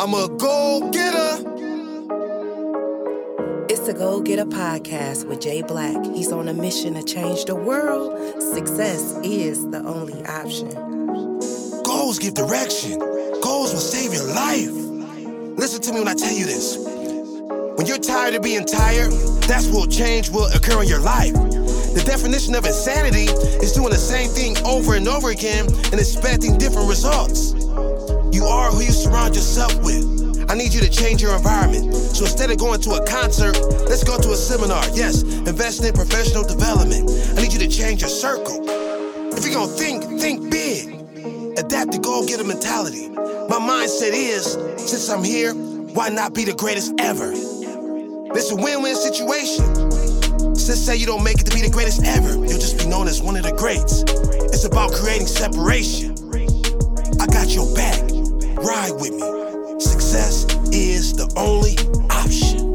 I'm a go getter. It's the Go Getter podcast with Jay Black. He's on a mission to change the world. Success is the only option. Goals give direction. Goals will save your life. Listen to me when I tell you this. When you're tired of being tired, that's what change will occur in your life. The definition of insanity is doing the same thing over and over again and expecting different results. You are who you surround yourself with. I need you to change your environment. So instead of going to a concert, let's go to a seminar. Yes, invest in professional development. I need you to change your circle. If you're gonna think, think big. Adapt the goal getter mentality. My mindset is, since I'm here, why not be the greatest ever? It's a win-win situation. Just say you don't make it to be the greatest ever, you'll just be known as one of the greats. It's about creating separation. I got your back. Ride with me. Success is the only option.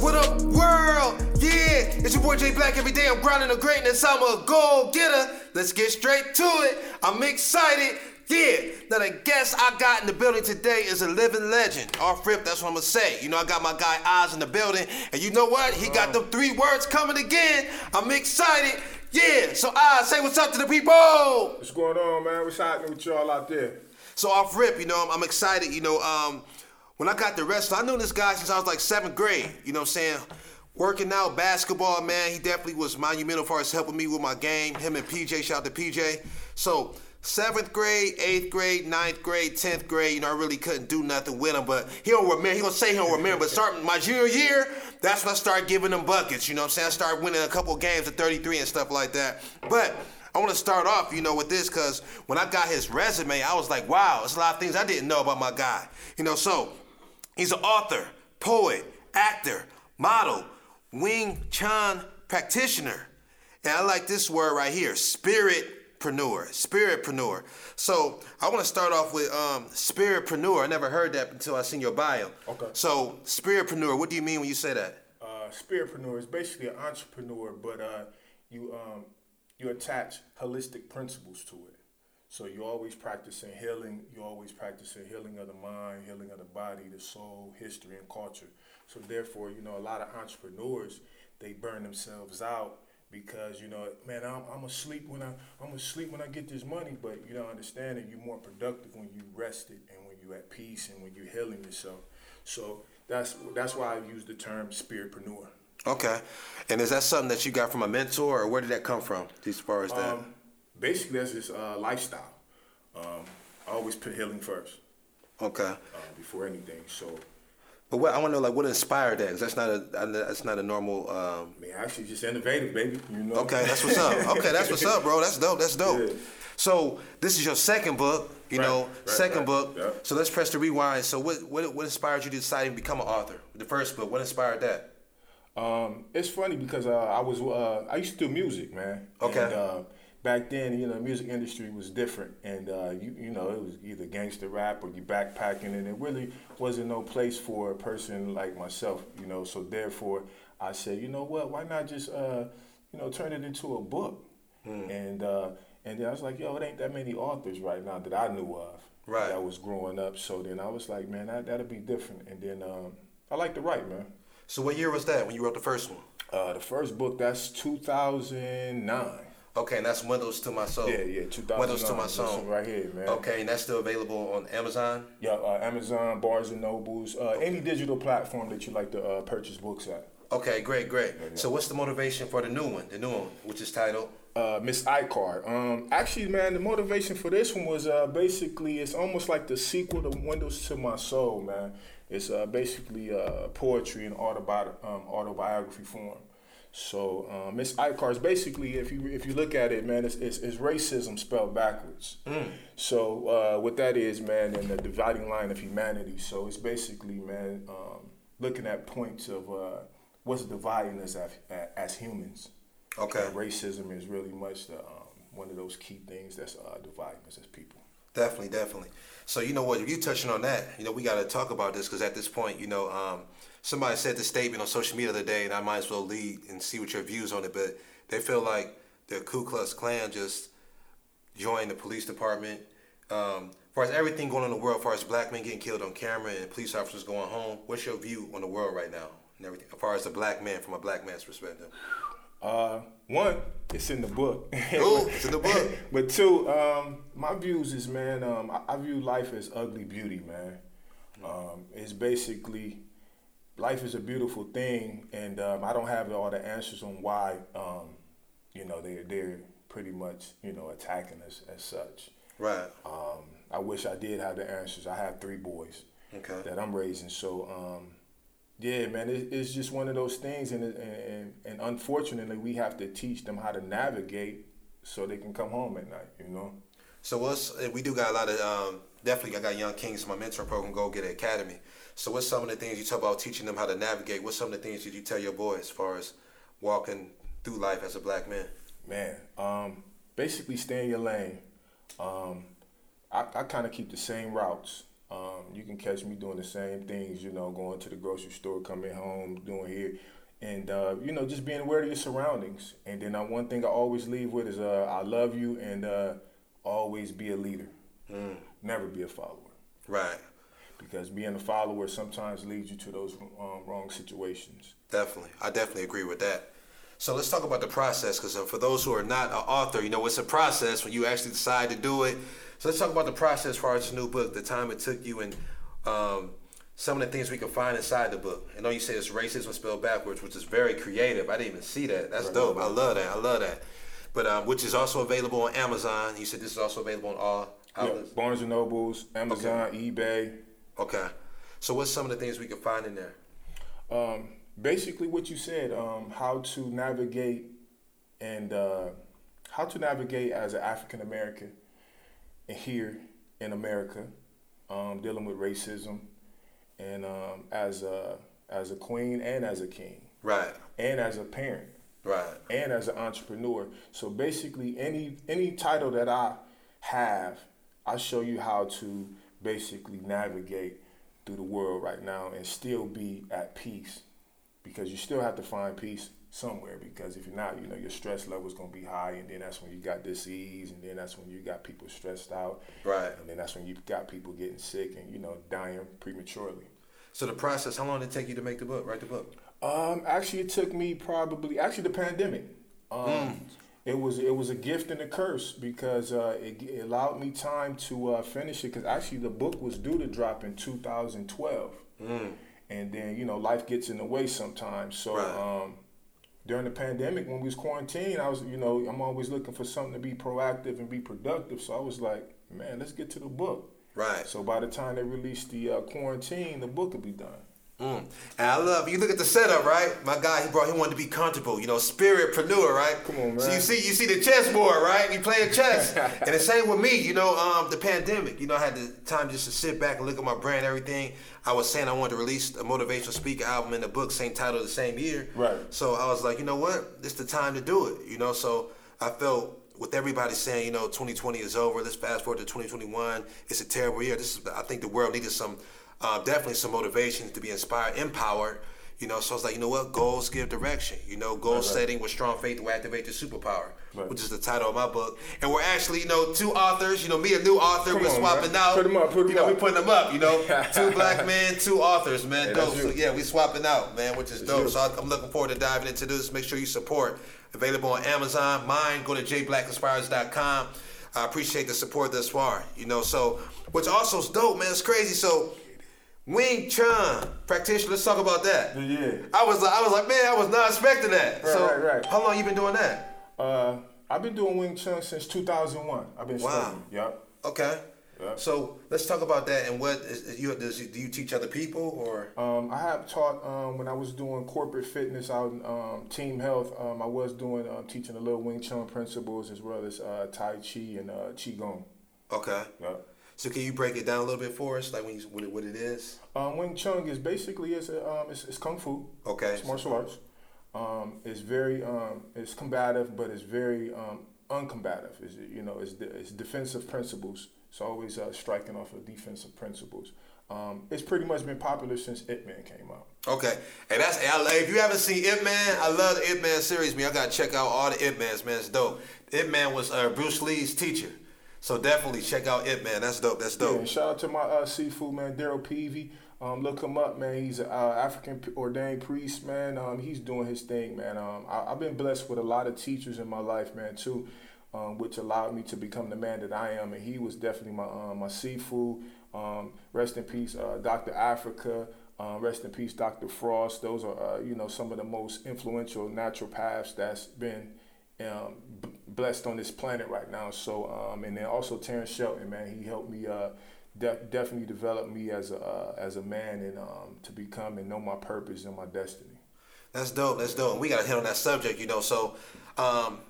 What up, world? Yeah, it's your boy Jay Black. Every day I'm grinding the greatness. I'm a goal getter. Let's get straight to it. I'm excited. Yeah, now the guest I got in the building today is a living legend. Off rip, that's what I'm gonna say. You know, I got my guy Oz in the building, and you know what? He got them three words coming again. I'm excited. Yeah, so Oz, say what's up to the people. What's going on, man? What's happening with y'all out there? So off rip, you know, I'm, I'm excited. You know, um, when I got the wrestling, I knew this guy since I was like seventh grade. You know what I'm saying? Working out, basketball, man, he definitely was monumental as far as helping me with my game. Him and PJ, shout out to PJ. So seventh grade, eighth grade, ninth grade, tenth grade, you know, I really couldn't do nothing with him. But he don't remember. He gonna say he don't remember. But starting my junior year, that's when I started giving them buckets. You know what I'm saying? I started winning a couple games at 33 and stuff like that. But I want to start off, you know, with this because when I got his resume, I was like, wow, there's a lot of things I didn't know about my guy. You know, so he's an author, poet, actor, model, Wing Chun practitioner. And I like this word right here, spiritpreneur, spiritpreneur. So I want to start off with um, spiritpreneur. I never heard that until I seen your bio. Okay. So spiritpreneur, what do you mean when you say that? Uh, spiritpreneur is basically an entrepreneur, but uh, you um, you attach holistic principles to it. So you're always practicing healing. You're always practicing healing of the mind, healing of the body, the soul, history, and culture. So therefore, you know, a lot of entrepreneurs they burn themselves out because you know, man, I'm, I'm asleep when I I'm asleep when I get this money. But you don't understand that you're more productive when you rested and when you're at peace and when you're healing yourself. So that's that's why I use the term spiritpreneur. Okay. And is that something that you got from a mentor, or where did that come from, as far as that? Um, basically, that's just uh, lifestyle. Um, I always put healing first okay. uh, before anything. So, But what I want to know, like, what inspired that? Cause that's not a that's not a normal. Um, I mean, actually, just innovative, baby. You know. okay, that's what's up. Okay, that's what's up, bro. That's dope. That's dope. Yeah. So this is your second book. You Right, know, right, second right. book. Yeah. So let's press the rewind. So what what what inspired you to decide to become an author? The first book. What inspired that? Um, it's funny because uh, I was uh, I used to do music, man. Okay. And, uh, back then, you know, the music industry was different, and uh, you you know, it was either gangster rap or you backpacking, and it really wasn't no place for a person like myself, you know. So therefore, I said, you know what? Why not just uh, you know turn it into a book? Hmm. And uh, and then I was like, yo, it ain't that many authors right now that I knew of. Right. That was growing up. So then I was like, man, that that'll be different. And then um, I like to write, man. So what year was that when you wrote the first one? Uh, the first book that's 2009. Okay, and that's Windows to My Soul. Yeah, yeah, 2009. Windows to My Soul. right here, man. Okay, and that's still available on Amazon. Yeah, uh, Amazon, Barnes and Nobles, uh, any digital platform that you like to uh, purchase books at. Okay, great, great. So what's the motivation for the new one? The new one, which is titled. Uh, Miss iCard. Um, actually, man, the motivation for this one was uh, basically it's almost like the sequel to Windows to My Soul, man. It's uh, basically uh, poetry in autobi- um, autobiography form. So um, Miss iCard is basically, if you if you look at it, man, it's, it's, it's racism spelled backwards. So uh, what that is, man, and the dividing line of humanity. So it's basically, man, um, looking at points of uh, what's dividing us as, as humans. Okay. And racism is really much the, um, one of those key things that's uh, dividing us as people. Definitely, definitely. So you know what? If you touching on that, you know we got to talk about this because at this point, you know, um, somebody said this statement on social media the other day, and I might as well lead and see what your views on it. But they feel like the Ku Klux Klan just joined the police department, Um, as far as everything going on in the world, as far as black men getting killed on camera and police officers going home, what's your view on the world right now and everything? As far as the black man, from a black man's perspective. Uh, one, it's in the book. Ooh, it's in the book. but two, um, my views is man, um, I, I view life as ugly beauty, man. Um, it's basically life is a beautiful thing, and um, I don't have all the answers on why, um, you know, they they're pretty much you know attacking us as such. Right. Um, I wish I did have the answers. I have three boys Okay. that I'm raising, so um, yeah, man, it, it's just one of those things, and, and and unfortunately, we have to teach them how to navigate so they can come home at night. You know. So what's eh, we do got a lot of um, definitely I got young kings in my mentor program Go Get Academy. So what's some of the things you talk about teaching them how to navigate? What's some of the things that you tell your boys as far as walking through life as a black man? Man, um, basically stay in your lane. Um, I, I kind of keep the same routes. You can catch me doing the same things, you know, going to the grocery store, coming home, doing here, and uh, you know, just being aware of your surroundings. And then uh, one thing I always leave with is uh, I love you, and uh, always be a leader. Never be a follower, Right. because being a follower sometimes leads you to those um, wrong situations. Definitely. I definitely agree with that. So let's talk about the process because for those who are not an author, you know, it's a process when you actually decide to do it. So let's talk about the process for the new book, the time it took you, and um, some of the things we can find inside the book. I know you say it's racism spelled backwards, which is very creative. I didn't even see that. That's Right, dope. I love that. I love that. But um, which is also available on Amazon. You said this is also available on all Yeah. Barnes and Nobles, Amazon, eBay. Okay. So what's some of the things we can find in there? Um, basically, what you said, um, how to navigate and uh, how to navigate as an African American here in America, um, dealing with racism, and um, as a as a queen and as a king, Right. and as a parent, Right. and as an entrepreneur. So basically, any any title that I have, I show you how to basically navigate through the world right now and still be at peace, because you still have to find peace somewhere. Because if you're not, you know, your stress level is gonna be high, and then that's when you got disease, and then that's when you got people stressed out, Right. and then that's when you got people getting sick and you know dying prematurely. So the process, how long did it take you to make the book, write the book? Um, actually, it took me probably actually the pandemic. Um, It was it was a gift and a curse because uh, it, it allowed me time to uh, finish it. Because actually, the book was due to drop in 2012, and then you know life gets in the way sometimes. So Right. um, during the pandemic, when we was quarantined, I was you know I'm always looking for something to be proactive and be productive. So I was like, man, let's get to the book. Right. So by the time they released the uh, quarantine, the book would be done. Mm. And I love you look at the setup, right? My guy, he brought he wanted to be comfortable, you know, spiritpreneur, right? Come on, man. So you see, you see the chessboard, right? You playing chess, and the same with me. You know, um, the pandemic. You know, I had the time just to sit back and look at my brand, everything. I was saying I wanted to release a motivational speaker album and the book, same title, the same year. Right. So I was like, you know what? This the time to do it. You know, so I felt with everybody saying, you know, 2020 is over. Let's fast forward to 2021. It's a terrible year. This is, I think, the world needed some, uh, definitely some motivation to be inspired, empowered. You know, so I was like, you know what? Goals give direction. You know, goal Right, right. setting with strong faith will activate your superpower, Right. which is the title of my book. And we're actually, you know, two authors. You know, me a new author. Come we're on, swapping man. out. Put 'em up, put 'em you know, up. we putting them up. You know, two black men, two authors, man. Hey, dope. So yeah, we swapping out, man, which is That's dope. you. So I'm looking forward to diving into this. Make sure you support. Available on Amazon. Mine, go to jblackinspires.com. I appreciate the support thus far. You know, so which also is dope, man. It's crazy. So Wing Chun practitioner. Let's talk about that. Yeah. I was like, I was like, man, I was not expecting that. Right, so right, right. how long you been doing that? Uh, I've been doing Wing Chun since 2001. I've been Wow. studying. Yep. Okay. Yeah. So let's talk about that and what is, is you does do you teach other people or Um, I have taught um, when I was doing corporate fitness out in um, Team Health. Um, I was doing um, teaching a little Wing Chun principles as well as uh, Tai Chi and uh, Qigong. okay? Yep. So can you break it down a little bit for us, like when you, what, it, what it is? Um, Wing Chun is basically it's, a, um, it's, it's kung fu. Okay. It's martial arts. Um, it's very um, it's combative, but it's very um, uncombative. Is you know it's, de- it's defensive principles. It's always uh, striking off of defensive principles. Um, it's pretty much been popular since Ip Man came out. Okay, and that's if you haven't seen Ip Man, I love the Ip Man series. Man, I gotta check out all the Ip Mans. Man, it's dope. Ip Man was uh, Bruce Lee's teacher, So definitely check out it, man. That's dope. That's dope. Yeah, shout out to my uh, Sifu man, Daryl Peavy. Um, look him up, man. He's an uh, African ordained priest, man. Um, he's doing his thing, man. Um, I, have been blessed with a lot of teachers in my life, man, too, um, which allowed me to become the man that I am. And he was definitely my uh, my Sifu. Um, rest in peace, uh, Dr. Afrika. Uh, rest in peace, Dr. Frost. Those are, uh, you know, some of the most influential naturopaths that's been um, b- blessed on this planet right now. So, um, and then also Terrence Shelton, man, he helped me uh, de- definitely develop me as a uh, as a man and um, to become and know my purpose and my destiny. That's dope. That's dope. And we got to hit on that subject, you know. So, um,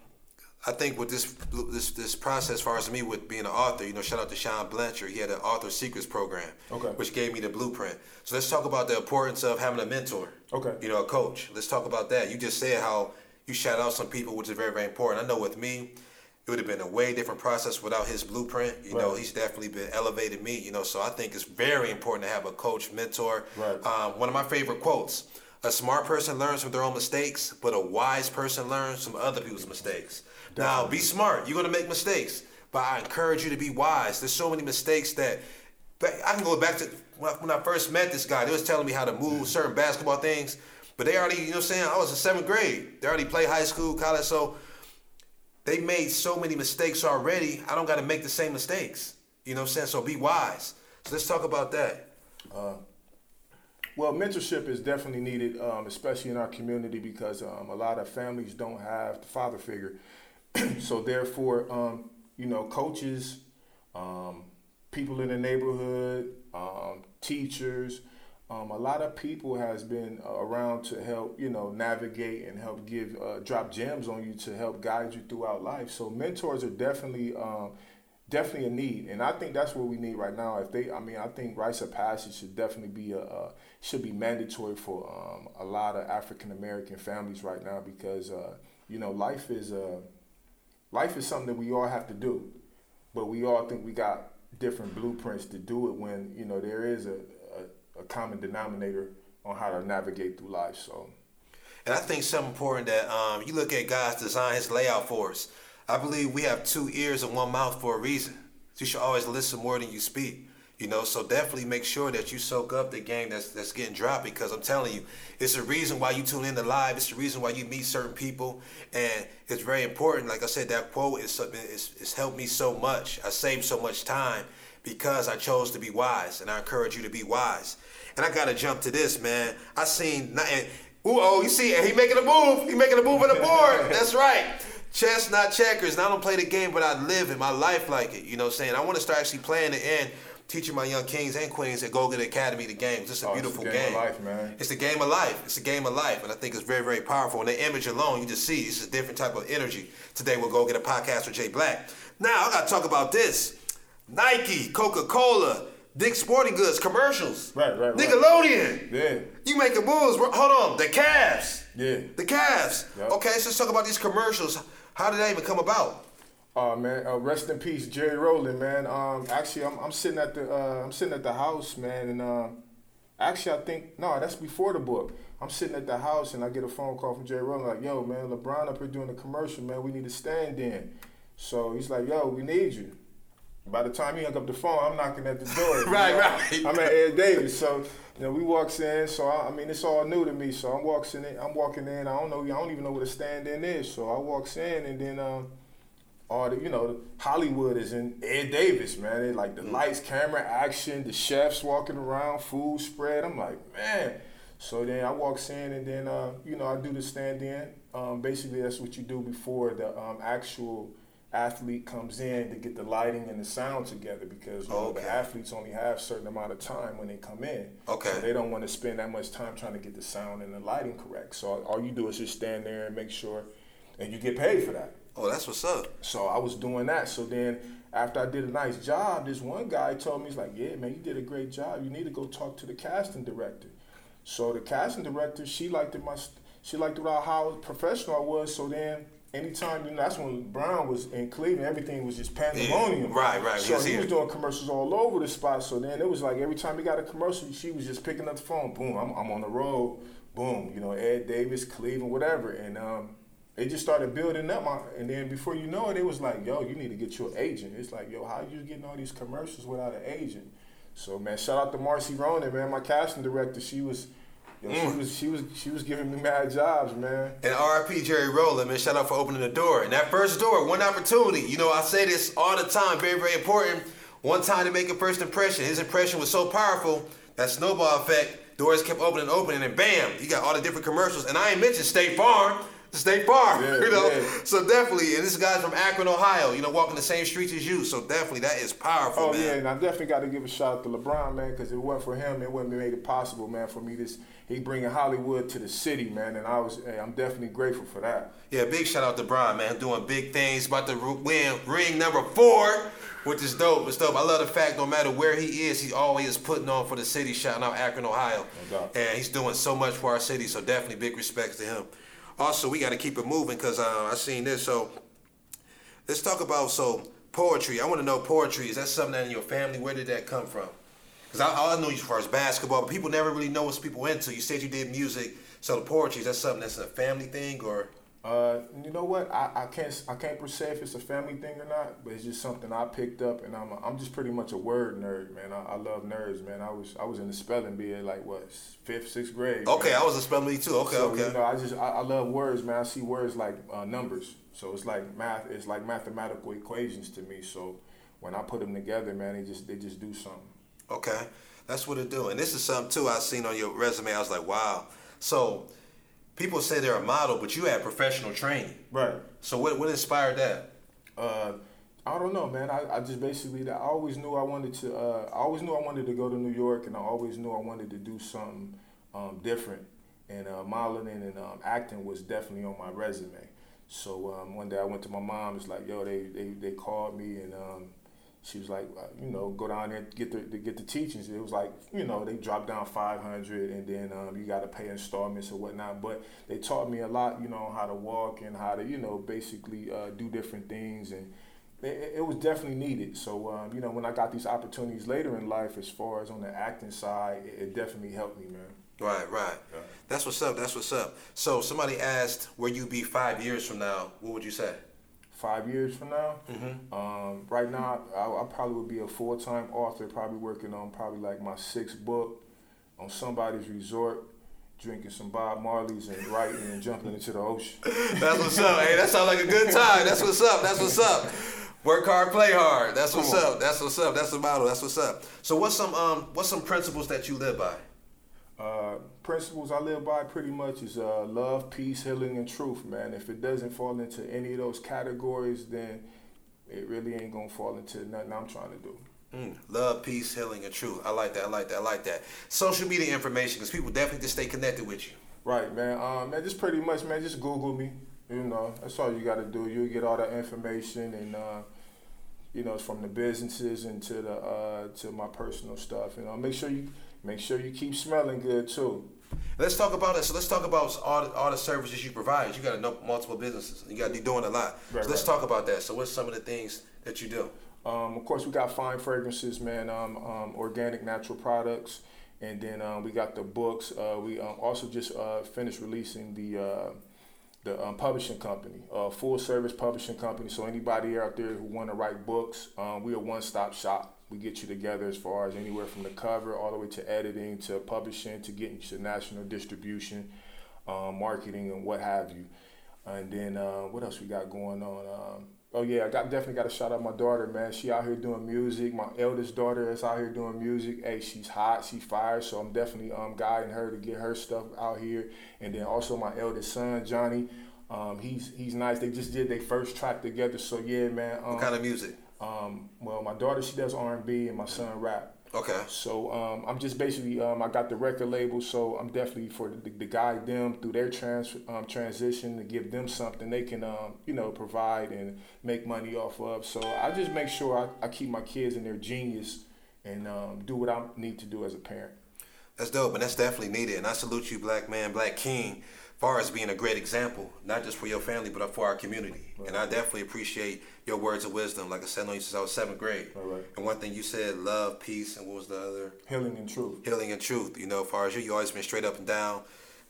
I think with this this this process, as far as me with being an author, you know, shout out to Sean Blanchard. He had an author secrets program, okay. which gave me the blueprint. So let's talk about the importance of having a mentor. Okay. You know, a coach. Let's talk about that. You just said how you shout out some people, which is very very important. I know with me, it would have been a way different process without his blueprint. You right. know, he's definitely been elevated me. You know, so I think it's very important to have a coach, mentor. Right. Um, one of my favorite quotes: "A smart person learns from their own mistakes, but a wise person learns from other people's mistakes." Definitely. Now, be smart. You're gonna make mistakes, but I encourage you to be wise. There's so many mistakes that. I can go back to when I first met this guy. They was telling me how to move certain basketball things, but they already, you know, what I'm saying I was in seventh grade. They already played high school, college, so they made so many mistakes already. I don't got to make the same mistakes. You know what I'm saying? So be wise. So let's talk about that. Uh, well, mentorship is definitely needed, um, especially in our community, because um, a lot of families don't have the father figure. so therefore, um, you know, coaches, um, people in the neighborhood, um, teachers, um, a lot of people has been uh, around to help you know navigate and help give uh, drop gems on you to help guide you throughout life. So mentors are definitely um, definitely a need. And i think that's what we need right now. If they i mean i think rites of passage should definitely be a, a should be mandatory for um, a lot of african american families right now because uh, you know life is uh, life is something that we all have to do. But we all think we got different blueprints to do it when you know there is a a common denominator on how to navigate through life. So, and I think something important that um, you look at God's design, His layout for us. I believe we have two ears and one mouth for a reason. So you should always listen more than you speak. You know, so definitely make sure that you soak up the game that's that's getting dropped because I'm telling you, it's a reason why you tune in to live. It's the reason why you meet certain people, and it's very important. Like I said, that quote is it's, it's helped me so much. I saved so much time because I chose to be wise, and I encourage you to be wise. And I gotta jump to this, man. I seen and, ooh, oh, you see, he making a move. He making a move on the board. That's right. Chess, not checkers. And I don't play the game, but I live it. My life like it. You know what I'm saying? I want to start actually playing it and teaching my young kings and queens at Go Get Academy the game. It's a oh, beautiful it's game. game. Life, man. It's the game of life. It's a game of life. And I think it's very, very powerful. And the image alone, you just see it's a different type of energy. Today we'll go get a podcast with Jay Black. Now I gotta talk about this. Nike, Coca-Cola, Dick's Sporting Goods commercials. Right, right, right. Nickelodeon. Yeah. You making moves. Hold on. The Cavs. Yeah. The Cavs. Yep. Okay, so let's talk about these commercials. How did that even come about? Oh uh, man, uh, rest in peace, Jerry Rowland, man. Um, actually, I'm, I'm sitting at the uh, I'm sitting at the house, man, and uh, actually, I think no, that's before the book. I'm sitting at the house and I get a phone call from Jerry Rowland, like, "Yo, man, LeBron up here doing a commercial, man. We need to stand in." So he's like, "Yo, we need you." By the time he hung up the phone, I'm knocking at the door. right, know? right. I'm at Ed Davis, so you know we walks in. So I, I, mean, it's all new to me. So I'm walking in. I'm walking in. I don't know. I don't even know what a stand-in is. So I walks in, and then um, all the you know Hollywood is in Ed Davis, man. They like the mm. lights, camera, action, the chefs walking around, food spread. I'm like, man. So then I walks in, and then uh, you know I do the stand-in. Um, basically, that's what you do before the um, actual athlete comes in to get the lighting and the sound together because you know, okay. the athletes only have a certain amount of time when they come in. Okay. So they don't want to spend that much time trying to get the sound and the lighting correct. So all you do is just stand there and make sure, and you get paid for that. Oh, that's what's up. So I was doing that. So then after I did a nice job, this one guy told me, he's like, yeah, man, you did a great job. You need to go talk to the casting director. So the casting director, she liked it my, she liked about how professional I was. So then anytime you know that's when Bron was in Cleveland, everything was just pandemonium. Yeah, right, right. So he was doing commercials all over the spot. So then it was like every time he got a commercial, she was just picking up the phone. Boom, I'm, I'm on the road. Boom, you know Ed Davis, Cleveland, whatever. And um, they just started building up my, and then before you know it, it was like, yo, you need to get your agent. It's like, yo, how you getting all these commercials without an agent? So man, shout out to Marcy Ronan, man, my casting director. She was, yo, Mm. she was, she was, she was giving me mad jobs, man. And RIP Jerry Rowland, man, shout out for opening the door. And that first door, one opportunity. You know, I say this all the time, very, very important. One time to make a first impression. His impression was so powerful, that snowball effect, doors kept opening and opening, and bam, you got all the different commercials. And I ain't mentioned State Farm. State Farm, Yeah, you know. yeah. So definitely, and this guy's from Akron, Ohio, you know, walking the same streets as you. So definitely, that is powerful, Oh man. yeah, and I definitely got to give a shout out to LeBron, man, because it wasn't for him, it wouldn't have made it possible, man, for me to he bringing Hollywood to the city, man, and I was, I'm definitely grateful for that. Yeah, big shout out to Brian, man, doing big things. About to win ring number four, which is dope. It's dope. I love the fact no matter where he is, he always is putting on for the city, shouting out Akron, Ohio. No. And he's doing so much for our city, so definitely big respects to him. Also, we got to keep it moving because uh, I seen this. So let's talk about so poetry. I want to know poetry. Is that something that in your family? Where did that come from? Because I, I know you as basketball, but people never really know what people into. You said you did music, so the poetry is that something that's a family thing or? Uh, you know what? I, I can't I can't per se if it's a family thing or not, but it's just something I picked up, and I'm I'm just pretty much a word nerd, man. I, I love nerds, man. I was I was in the spelling bee at like what fifth sixth grade. Okay, man. I was a spelling bee too. Okay, so, okay. You know, I just I, I love words, man. I see words like uh, numbers, so it's like math. It's like mathematical equations to me. So when I put them together, man, they just they just do something. Okay, that's what it do. And this is something too I seen on your resume. I was like, wow. So people say they're a model, but you had professional training. Right. So what what inspired that? Uh, I don't know, man. I, I just basically I always knew I wanted to. Uh, I always knew I wanted to go to New York, and I always knew I wanted to do something um, different. And uh, modeling and um, acting was definitely on my resume. So um, one day I went to my mom. It's like, yo, they they, they called me, and um, she was like, uh, you know, go down there get the to get the teachings. It was like, you know, they dropped down five hundred, and then um, you got to pay installments or whatnot. But they taught me a lot, you know, how to walk and how to, you know, basically uh, do different things, and it, it was definitely needed. So, um, you know, when I got these opportunities later in life, as far as on the acting side, it, it definitely helped me, man. Right, right. Yeah. That's what's up. That's what's up. So somebody asked where you be five years from now. What would you say? Five years from now, um, right now, I, I probably would be a full time author, probably working on probably like my sixth book on somebody's resort, drinking some Bob Marley's and writing and jumping into the ocean. That's what's up. Hey, that sounds like a good time. That's what's up. That's what's up. Work hard, play hard. That's what's up. That's what's up. That's the motto. That's what's up. So what's some um what's some principles that you live by? Uh, principles I live by pretty much is uh, love, peace, healing, and truth, man. If it doesn't fall into any of those categories, then it really ain't gonna fall into nothing I'm trying to do. Mm, love, peace, healing, and truth. I like that. I like that. I like that. Social media information, because people definitely just stay connected with you. Right, man. Um, man, just pretty much, man. Just Google me. You know, that's all you got to do. You'll get all that information, and uh, you know, it's from the businesses and to the uh, to my personal stuff. You know, make sure you make sure you keep smelling good too. Let's talk about it. So let's talk about all the, all the services you provide. You got to know multiple businesses. You got to be doing a lot. Right, so let's right. talk about that. So what's some of the things that you do? Um, of course, we got fine fragrances, man. Um, um, organic, natural products, and then um, we got the books. Uh, we um, also just uh, finished releasing the uh, the um, publishing company, uh, full service publishing company. So anybody out there who want to write books, um, we are one stop shop. We get you together as far as anywhere from the cover all the way to editing to publishing to getting to national distribution, um, marketing, and what have you. And then uh, what else we got going on? Um, oh yeah, I got definitely got to shout out my daughter, man. She out here doing music. My eldest daughter is out here doing music. Hey, she's hot, she's fire. So I'm definitely um guiding her to get her stuff out here. And then also my eldest son, Johnny. Um, he's he's nice. They just did their first track together. So yeah, man. Um, What kind of music? Um, well, my daughter she does R and B, and my son rap. Okay. So um, I'm just basically um, I got the record label, so I'm definitely for the, to guide them through their trans um, transition to give them something they can um, you know provide and make money off of. So I just make sure I, I keep my kids in their genius and um, do what I need to do as a parent. That's dope, and that's definitely needed. And I salute you, black man, black king, far as being a great example, not just for your family, but for our community. And I definitely appreciate your words of wisdom. Like I said, I know you since I was seventh grade. Right, right. And one thing you said, love, peace, and what was the other? Healing and truth. Healing and truth. You know, as far as you, you always been straight up and down.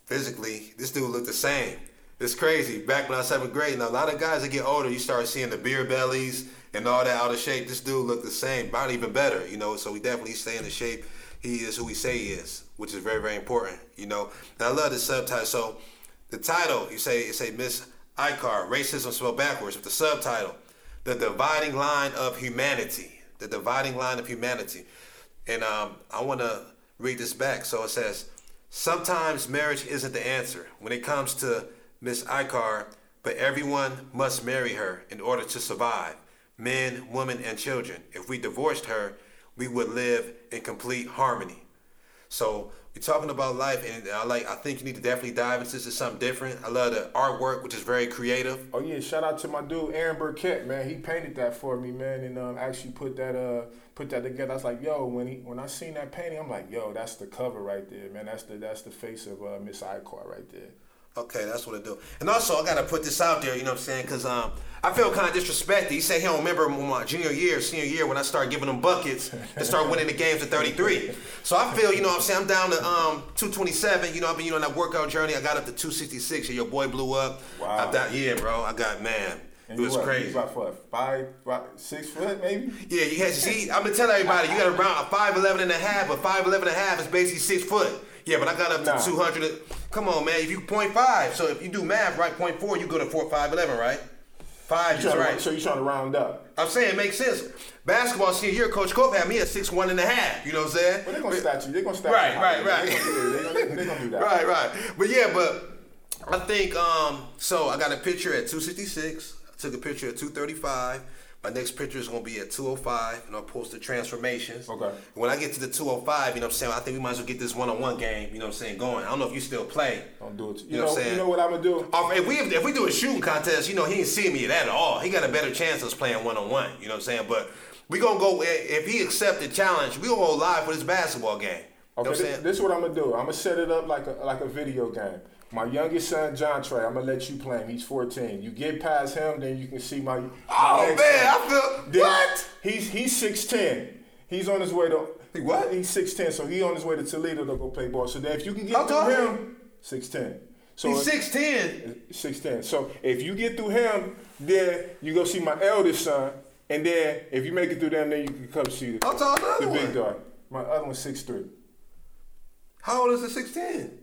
Physically, this dude looked the same. It's crazy. Back when I was seventh grade, now a lot of guys that get older, you start seeing the beer bellies and all that out of shape. This dude looked the same, probably even better, you know. So we definitely stay in the shape. He is who we say he is, which is very, very important, you know. And I love the subtitle. So the title, you say, you say Miss Icar, racism spelled backwards. With the subtitle, the dividing line of humanity, the dividing line of humanity. And um, I want to read this back. So it says, sometimes marriage isn't the answer when it comes to Miss Icar, but everyone must marry her in order to survive men, women, and children. If we divorced her, we would live in complete harmony. So we're talking about life, and I like. I think you need to definitely dive into something different. I love the artwork, which is very creative. Oh yeah, shout out to my dude Aaron Burkett, man. He painted that for me, man, and um, actually put that uh put that together. I was like, yo, when he when I seen that painting, I'm like, yo, that's the cover right there, man. That's the that's the face of uh, Miss Icar right there. Okay, that's what I do. And also, I gotta put this out there. You know what I'm saying? Cause um, I feel kind of disrespected. He said he don't remember my junior year, senior year when I started giving them buckets and start winning the games at 33. So I feel, you know what I'm saying? I'm down to um 227. You know, I've been you know on that workout journey. I got up to 266. And your boy blew up. Wow. I got, yeah, bro. I got man. And it was what, crazy. About what, five, five, six foot maybe? Yeah, you had see. I've been telling everybody you got around a 5'11 and a half, but 5'11 and a half is basically six foot. Yeah, but I got up to Nah. 200. Come on, man. If you 0.5, so if you do math, right, 0.4, you go to 4, 5'11, right? Five You is trying to- right. So you're trying to round up? I'm saying it makes sense. Basketball senior year, Coach Cope had me at six one and a half. You know what I'm saying? Well, they're gonna stat you. They're gonna stat Right, you. right, right. They're gonna, they're gonna do that. Right, right. But yeah, but I think um so I got a picture at 266. I took a picture at 235. My next picture is gonna be at 205, and I'll post the transformations. Okay. When I get to the 205, you know what I'm saying? I think we might as well get this one-on-one game, you know what I'm saying, going. I don't know if you still play. Don't do it. You, You know know, what I'm saying? you know what I'm gonna do? Oh, if we if we do a shooting contest, you know, he ain't see me at that at all. He got a better chance of us playing one on one. You know what I'm saying? But we gonna go eh, if he accept the challenge, we gonna go live for this basketball game. You know Okay, what I'm this, this is what I'm gonna do. I'm gonna set it up like a like a video game. My youngest son, John Trey, I'm gonna let you play him. He's 14. You get past him, then you can see my. Oh, my Oh man. I feel Then what? He's he's 6'10. He's on his way to. He what? He's 6'10, so he on his way to Toledo to go play ball. So then if you can get How through him, 6'10. So He's six ten. 6'10. So if you get through him, then you go see my eldest son. And then if you make it through them, then you can come see the, the big one? dog. My other one's 6'3. How old is the six ten?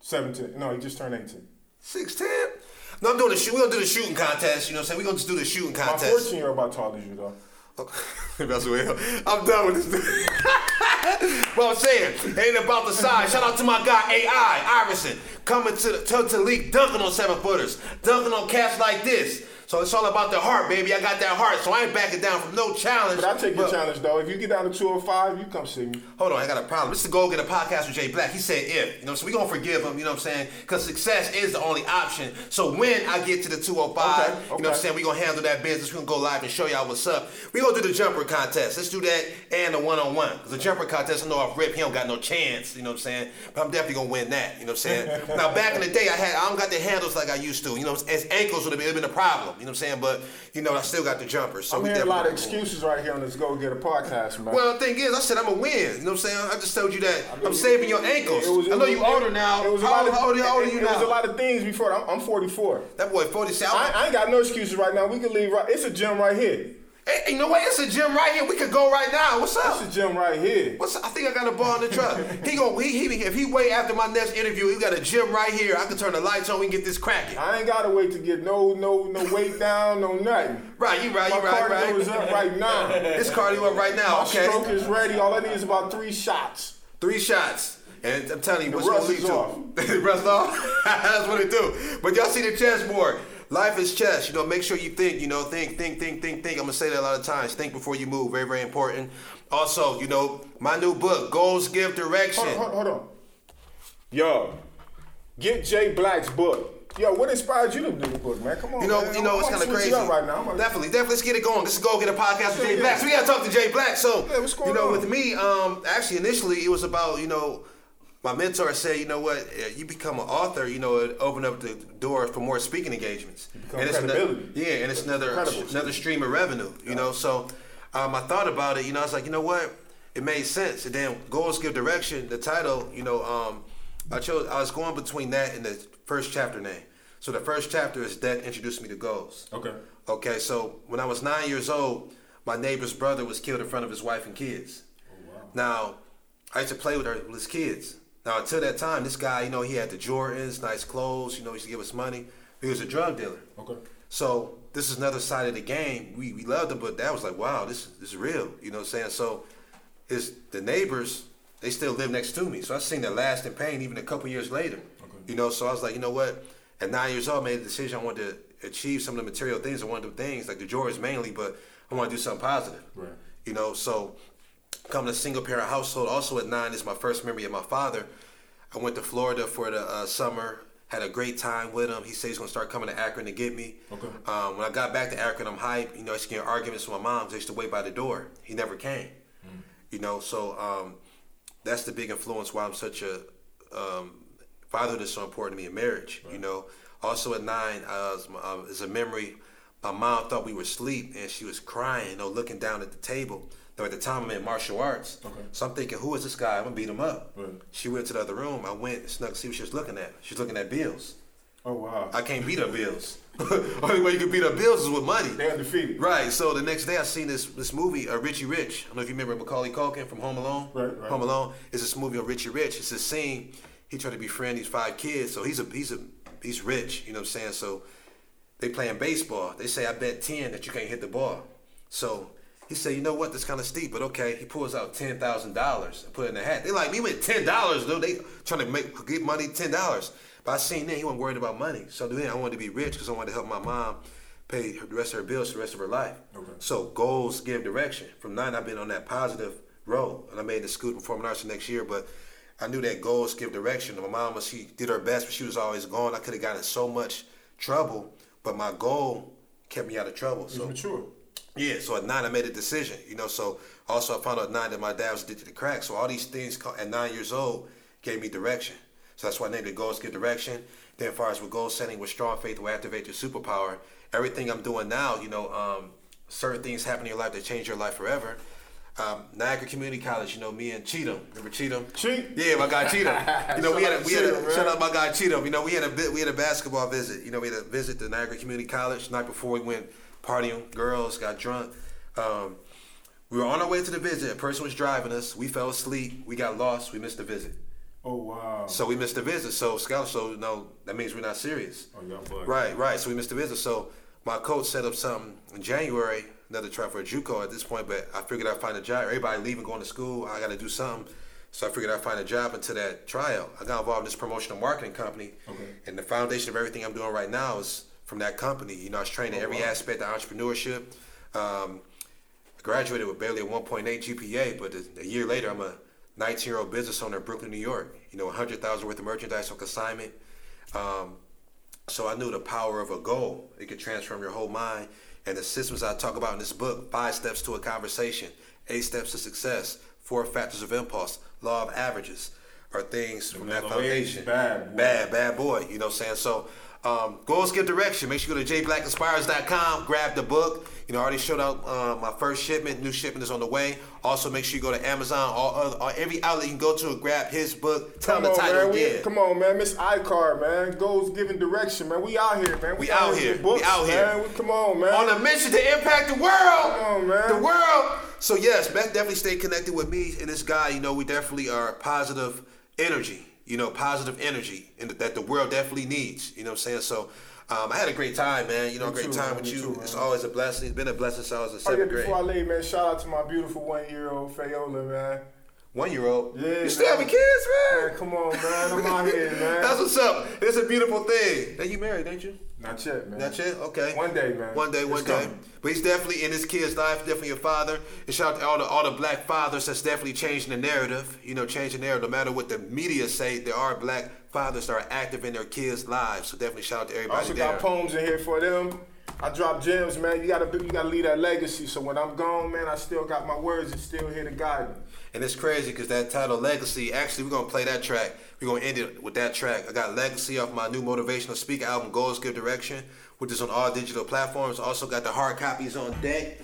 17. No, he just turned 18. 16? No, I'm doing the shoot. We gonna do the shooting contest. You know what I'm saying? We're gonna just do the shooting contest. My contest. 14 year old about tall as you, though. That's well. I'm done with this. dude. well, I'm saying, it ain't about the size. Shout out to my guy AI Iverson coming to the to, to dunking on seven footers, dunking on cats like this. So it's all about the heart, baby. I got that heart, so I ain't backing down from no challenge. But I take your challenge, though. If you get down to 205, you come see me. Hold on, I got a problem. This is the Go Getter podcast with Jay Black. He said if, you know, so we gonna forgive him, you know what I'm saying? Because success is the only option. So when I get to the 205, Okay, you know what I'm saying? We gonna handle that business. We gonna go live and show y'all what's up. We gonna do the jumper contest. Let's do that and the one on one. Because the jumper contest, I know off rip, he don't got no chance, you know what I'm saying? But I'm definitely gonna win that, you know what I'm saying? now back in the day, I had I don't got the handles like I used to, you know, as ankles would have been, been a problem, you know what I'm saying? But you know, I still got the jumper. So I'm we hearing a lot of excuses right here on this Go Getter podcast, man. Well, the thing is, I said I'm gonna win. You know what I'm saying? I just told you that I'm saving your ankles. It was- it I know you older now. It was a how, lot old, of, how old, how are you it was a lot of things before. I'm, I'm 44. That boy 47. I, I ain't got no excuses right now. We can leave right. It's a gym right here. Hey, you know what? It's a gym right here. We could go right now. What's up? It's a gym right here. What's up? I think I got a ball in the truck. he go. He, he if he wait after my next interview, he got a gym right here. I can turn the lights on. We can get this cracking. I ain't gotta wait to get no no no weight down, no nothing. Right, you right, My you right, right. My cardio is up right now. This cardio up right now. My Okay, stroke is ready. All I need is about three shots. three shots. And I'm telling you, what's rust gonna lead to? rust off. That's what it do. But y'all see the chessboard. Life is chess. You know, make sure you think. You know, think, think, think, think, think. I'm gonna say that a lot of times. Think before you move. Very, very important. Also, you know, my new book, Goals Give Direction. Hold on, hold on, hold on. Yo, get Jay Black's book. Yo, what inspired you to do the book, man? Come on, You know, man. you know, it's kind of crazy. right now. Gonna- Definitely, definitely. Let's get it going. Let's go get a podcast with Jay yeah. Black. So we gotta talk to Jay Black. So, Yeah, you know, on? with me, um, actually, initially, it was about, you know, my mentor said, you know what, you become an author, you know, it open up the door for more speaking engagements. and it's ano- credibility. yeah, and it's another another stream of revenue. You know, so um, I thought about it. You know, I was like, you know what, it made sense. And then goals give direction. The title, you know, um, I chose. I was going between that and the first chapter name. So the first chapter is that introduced me to goals. Okay. Okay, so when I was nine years old, my neighbor's brother was killed in front of his wife and kids. Oh, Now, I used to play with her with his kids. Now, until that time, this guy, you know, he had the Jordans, nice clothes, you know, he used to give us money. He was a drug dealer. Okay. So this is another side of the game. We we loved him, but that was like, wow, this this is real. You know what I'm saying? So his the neighbors, they still live next to me. So I seen the lasting pain even a couple years later. Okay. You know, so I was like, you know what? At nine years old, I made a decision. I wanted to achieve some of the material things. I wanted to do things like the Jordans mainly, but I want to do something positive. Right. You know, so coming to a single parent household. Also at nine is my first memory of my father. I went to Florida for the uh, summer. Had a great time with him. He said he's gonna start coming to Akron to get me. Okay. Um, when I got back to Akron, I'm hyped. You know, I used to get arguments with my mom. I used to wait by the door. He never came. You know, so um, that's the big influence why I'm such a um, fatherhood is so important to me in marriage. You know, also at nine, uh, is uh, is a memory. My mom thought we were asleep and she was crying, you know, looking down at the table. Now at the time I'm in martial arts, Okay. so I'm thinking, who is this guy? I'm gonna beat him up. Right. She went to the other room. I went and snuck to see what she was looking at. She's looking at bills. Oh wow. I can't beat up bills. Only way you can beat up bills is with money. they undefeated. Right. So the next day, I seen this this movie, uh, Richie Rich. I don't know if you remember Macaulay Culkin from Home Alone. Right, right. Home Alone is this movie on Richie Rich. It's a scene. He tried to befriend these five kids. So he's a he's a he's rich. You know what I'm saying? So they playing baseball. They say I bet ten that you can't hit the ball. So he said, you know what? That's kind of steep, but okay. He pulls out ten thousand dollars and put it in the hat. They like me with ten dollars, dude. They trying to make get money ten dollars. But I seen that he wasn't worried about money. So then I wanted to be rich because I wanted to help my mom pay her, the rest of her bills for the rest of her life. Okay. So goals give direction. From nine, I've been on that positive road, and I made the school performing arts the next year. But I knew that goals give direction. My mama, she did her best, but she was always gone. I could have gotten in so much trouble, but my goal kept me out of trouble. So mature. Yeah, so at nine I made a decision, you know. So also I found out at nine that my dad was addicted to crack. So all these things at nine years old gave me direction. So that's why I named it Goals Give Direction. Then as far as with goal setting with strong faith will activate your superpower. Everything I'm doing now, you know, um, certain things happen in your life that change your life forever. Um, Niagara Community College, you know, me and Cheatham. Remember Cheatham? Cheat? Yeah, my guy Cheatham. You know, we had a, we had a, man. shout out my guy Cheatham. You know, we had a bit, we had a basketball visit. You know, we had a visit to Niagara Community College night before we went partying. Girls got drunk. Um, we were on our way to the visit. A person was driving us. We fell asleep. We got lost. We missed the visit. Oh wow. So we missed the visit. So scout, so no, that means we're not serious. Oh, y'all bugging. Right, right. So we missed the visit. So my coach set up something in January, another try for a JUCO at this point. But I figured I'd find a job. Everybody leaving, going to school. I got to do something. So I figured I'd find a job into that tryout. I got involved in this promotional marketing company, Okay. and the foundation of everything I'm doing right now is from that company. You know, I was trained in Oh, every aspect of entrepreneurship. Um, I graduated with barely a 1.8 GPA, but a, a year later, I'm a 19 year old business owner in Brooklyn, New York. You know, 100,000 worth of merchandise on consignment. Um, so I knew the power of a goal. It could transform your whole mind. And the systems I talk about in this book five steps to a conversation, eight steps to success, four factors of impulse, law of averages are things from that foundation. bad boy. Bad, bad boy. You know what I'm saying? So, um, goals give direction. Make sure you go to jblackinspires.com, grab the book. You know, I already showed out uh, my first shipment. New shipment is on the way. Also, make sure you go to Amazon, or, other, all, every outlet you can go to and grab his book. Tell Come him the title man. We, again. come on, man. Miss iCard, man. Goals giving direction, man. We out here, man. We out here. Books, We out here. Man. We, come on, man. on a mission to impact the world. Come on, man. The world. So yes, Beth definitely stay connected with me and this guy. You know, we definitely are positive energy. You know, positive energy, and that the world definitely needs. You know what I'm saying? So. Um, I had a great time, man. You know, a great too, time man. with you. too, it's always a blessing. It's been a blessing since I was in Oh, yeah, grade. before I leave, man, shout out to my beautiful one-year-old Fayola, man. One year old. Yeah, You still man. having kids, man? Man, come on, man. I'm out here, man. That's what's up. It's a beautiful thing. Now you married, ain't you? Not yet, man. Not yet? Okay. One day, man. One day, It's one day. coming. But he's definitely in his kid's life, definitely a father. And shout out to all the all the black fathers that's definitely changing the narrative. You know, changing the narrative. No matter what the media say, there are black fathers that are active in their kids' lives. So definitely shout out to I everybody also there. got poems in here for them. I drop gems, man. You gotta be- you gotta leave that legacy. So when I'm gone, man, I still got my words and still here to guide me. And it's crazy because that title, Legacy, actually, we're to play that track. We're to end it with that track. I got Legacy off my new motivational speaker album, Goals Give Direction, which is on all digital platforms. Also got the hard copies on deck.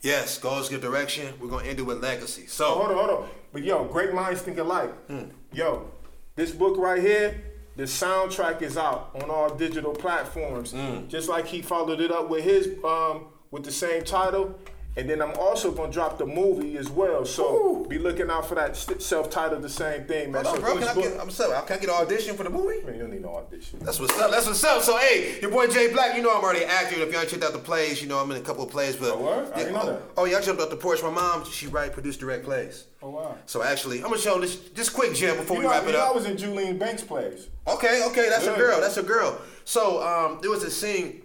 Yes, Goals Give Direction. We're to end it with Legacy. Oh, hold on, hold on. But yo, great minds think alike. Hmm. Yo, this book right here, The soundtrack is out on all digital platforms. Mm. Just like he followed it up with his um, with the same title. And then I'm also gonna drop the movie as well. So be looking out for that self-titled the same thing, man. Hold on, bro. Can I get? I'm sorry. Can I get an audition for the movie? Man, you don't need no audition. That's what's up. That's what's up. So hey, your boy Jay Black, you know I'm already an actor. If y'all checked out the plays, you know I'm in a couple of plays. But Oh, word? I didn't know oh, that. oh, yeah, I jumped off the porch. My mom, she write, produce, direct plays. Oh wow. So actually, I'm gonna show this this quick gem before You we know, wrap it know I was in Julian Banks' plays. Okay, okay, that's a girl. That's a girl. So um, there was a scene.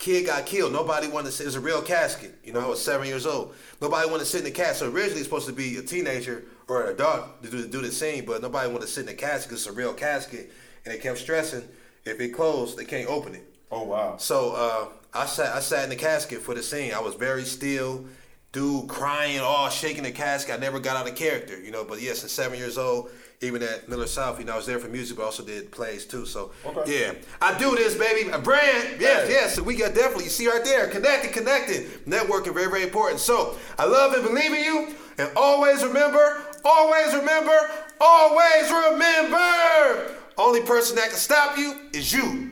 Kid got killed. Nobody wanted to sit. It was a real casket. You know, I was seven years old. Nobody wanted to sit in the casket. So originally, it's supposed to be a teenager or an adult to do, to do the scene, but nobody wanted to sit in the casket. It's a real casket, and they kept stressing if it closed, they can't open it. Oh wow. So uh, I sat I sat in the casket for the scene. I was very still, dude crying, all shaking the casket. I never got out of character, you know. But yes, at seven years old, even at Miller South, you know, I was there for music, but also did plays too. So Okay. yeah, I do this, baby. A brand, yes, Hey. yes. So we got definitely. You see right there, connected, connected. Networking, very, very important. So I love and believe in you, and always remember, always remember, always remember. Only person that can stop you is you.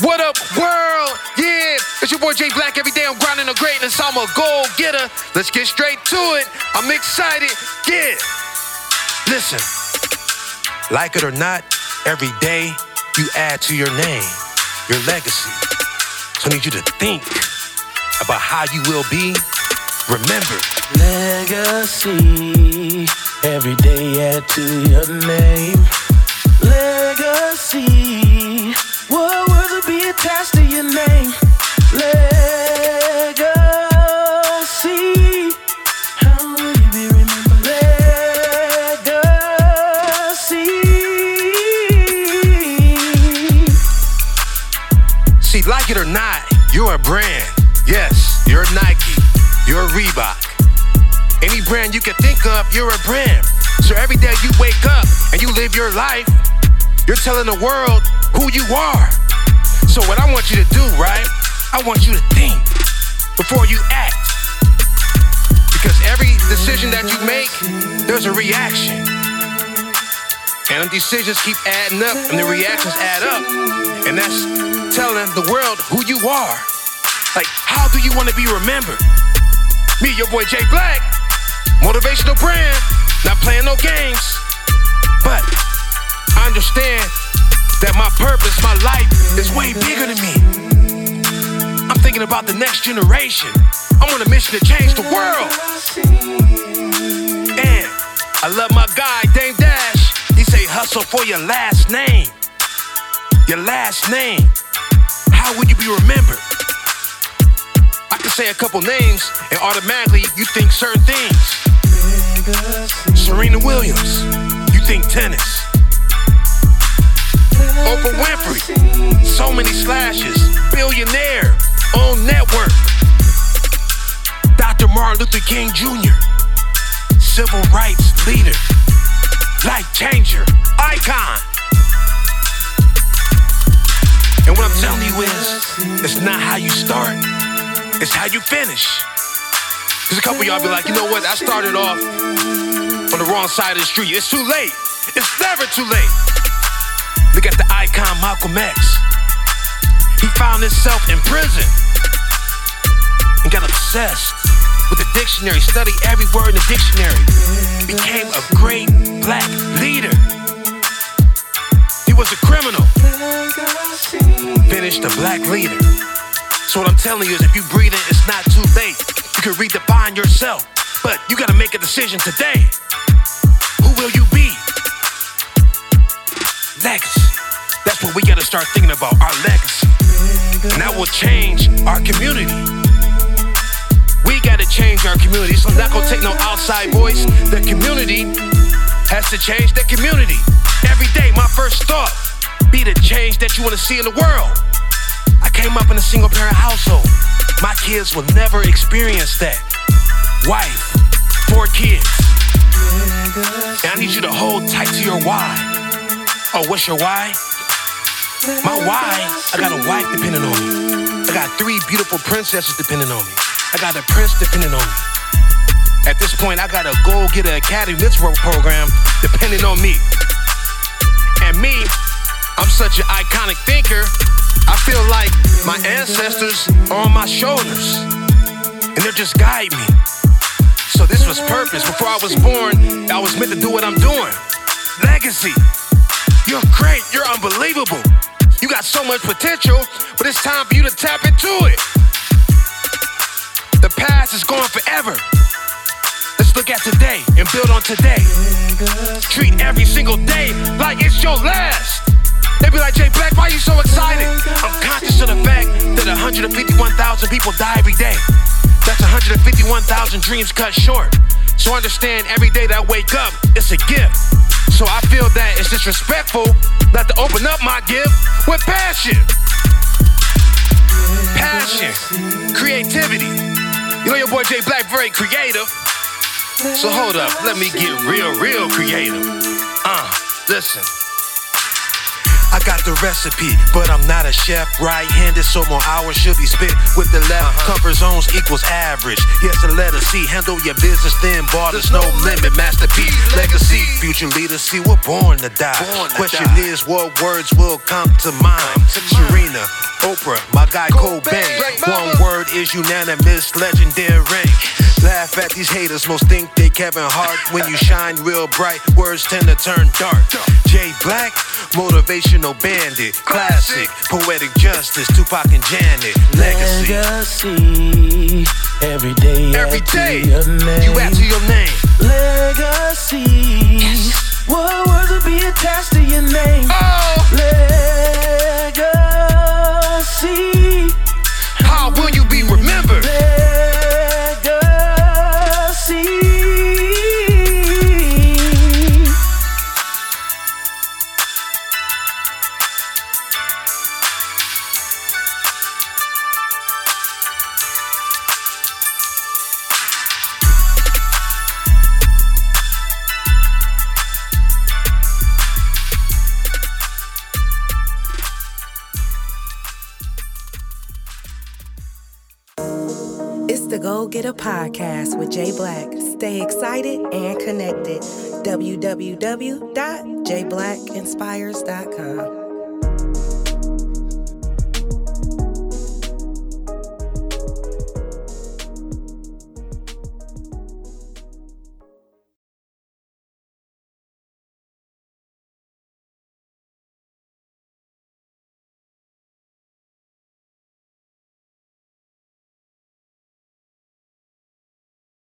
What up, world? Yeah, it's your boy Jay Black. Every day I'm grinding on greatness. I'm a goal getter. Let's get straight to it. I'm excited. Yeah. Listen, like it or not, every day you add to your name, your legacy. So I need you to think about how you will be remembered. Legacy. Every day add to your name. Legacy. What be attached to your name? How will you be remembered? Legacy. See, like it or not, you're a brand. Yes, you're Nike, you're Reebok. Any brand you can think of, you're a brand. So every day you wake up and you live your life, you're telling the world who you are. So what I want you to do, right? I want you to think before you act. Because every decision that you make, there's a reaction. And the decisions keep adding up and the reactions add up. And that's telling the world who you are. Like, how do you want to be remembered? Me, your boy Jay Black, motivational brand, not playing no games. But I understand that my purpose, my life is way bigger than me. I'm thinking about the next generation. I'm on a mission to change the world. And I love my guy, Dame Dash. He say hustle for your last name. Your last name. How would you be remembered? I can say a couple names and automatically you think certain things. Serena Williams, you think tennis. Oprah Winfrey, so many slashes. Billionaire, own network. Dr. Martin Luther King Jr., civil rights leader, life changer, icon. And what I'm telling you is, it's not how you start, it's how you finish. There's a couple y'all be like, you know what? I started off on the wrong side of the street. It's too late. It's never too late. Look at the icon Malcolm X. He found himself in prison and got obsessed with the dictionary, studied every word in the dictionary, became a great black leader. He was a criminal, finished a black leader. So what I'm telling you is if you breathe in, it's not too late. You can redefine yourself, but you gotta make a decision today. Who will you be? Legacy. What we gotta start thinking about, our legacy. And that will change our community. We gotta change our community. So I'm not gonna take no outside voice. The community has to change the community. Every day, my first thought be the change that you wanna see in the world. I came up in a single parent household. My kids will never experience that. Wife, four kids. And I need you to hold tight to your why. Oh, what's your why? My why, I got a wife depending on me. I got three beautiful princesses depending on me. I got a prince depending on me. At this point, I got a Go Getter Academy Mitzvah program depending on me. And me, I'm such an iconic thinker, I feel like my ancestors are on my shoulders. And they're just guiding me. So this was purpose. Before I was born, I was meant to do what I'm doing. Legacy. You're great. You're unbelievable. You got so much potential, but it's time for you to tap into it. The past is gone forever. Let's look at today and build on today. Treat every single day like it's your last. They be like, Jay Black, why you so excited? I'm conscious of the fact that 151,000 people die every day. That's 151,000 dreams cut short. So understand every day that I wake up, it's a gift. So I feel that it's disrespectful not to open up my gift with passion. Passion, creativity. You know your boy Jay Black very creative. So hold up, let me get real, real creative. Uh, listen. I got the recipe, but I'm not a chef. Right-handed, so more hours should be spent with the left. Uh-huh. Comfort zones equals average. Yes, a letter C. Handle your business, then bar. There's no limit. Masterpiece, legacy, future leaders. See, we're born to die. Born to Question die. is, what words will come to mind? Serena, Oprah, my guy Cobain. One word is unanimous, legendary. Laugh at these haters, most think they Kevin Hart. When you shine real bright, words tend to turn dark. Jay Black, motivational bandit, classic, poetic justice, Tupac and Janet, legacy. Legacy, every day. Every day, you add to your name. Legacy, what words would be attached to your name? Oh, Legacy, Jay Black. Stay excited and connected. www.jblackinspires.com.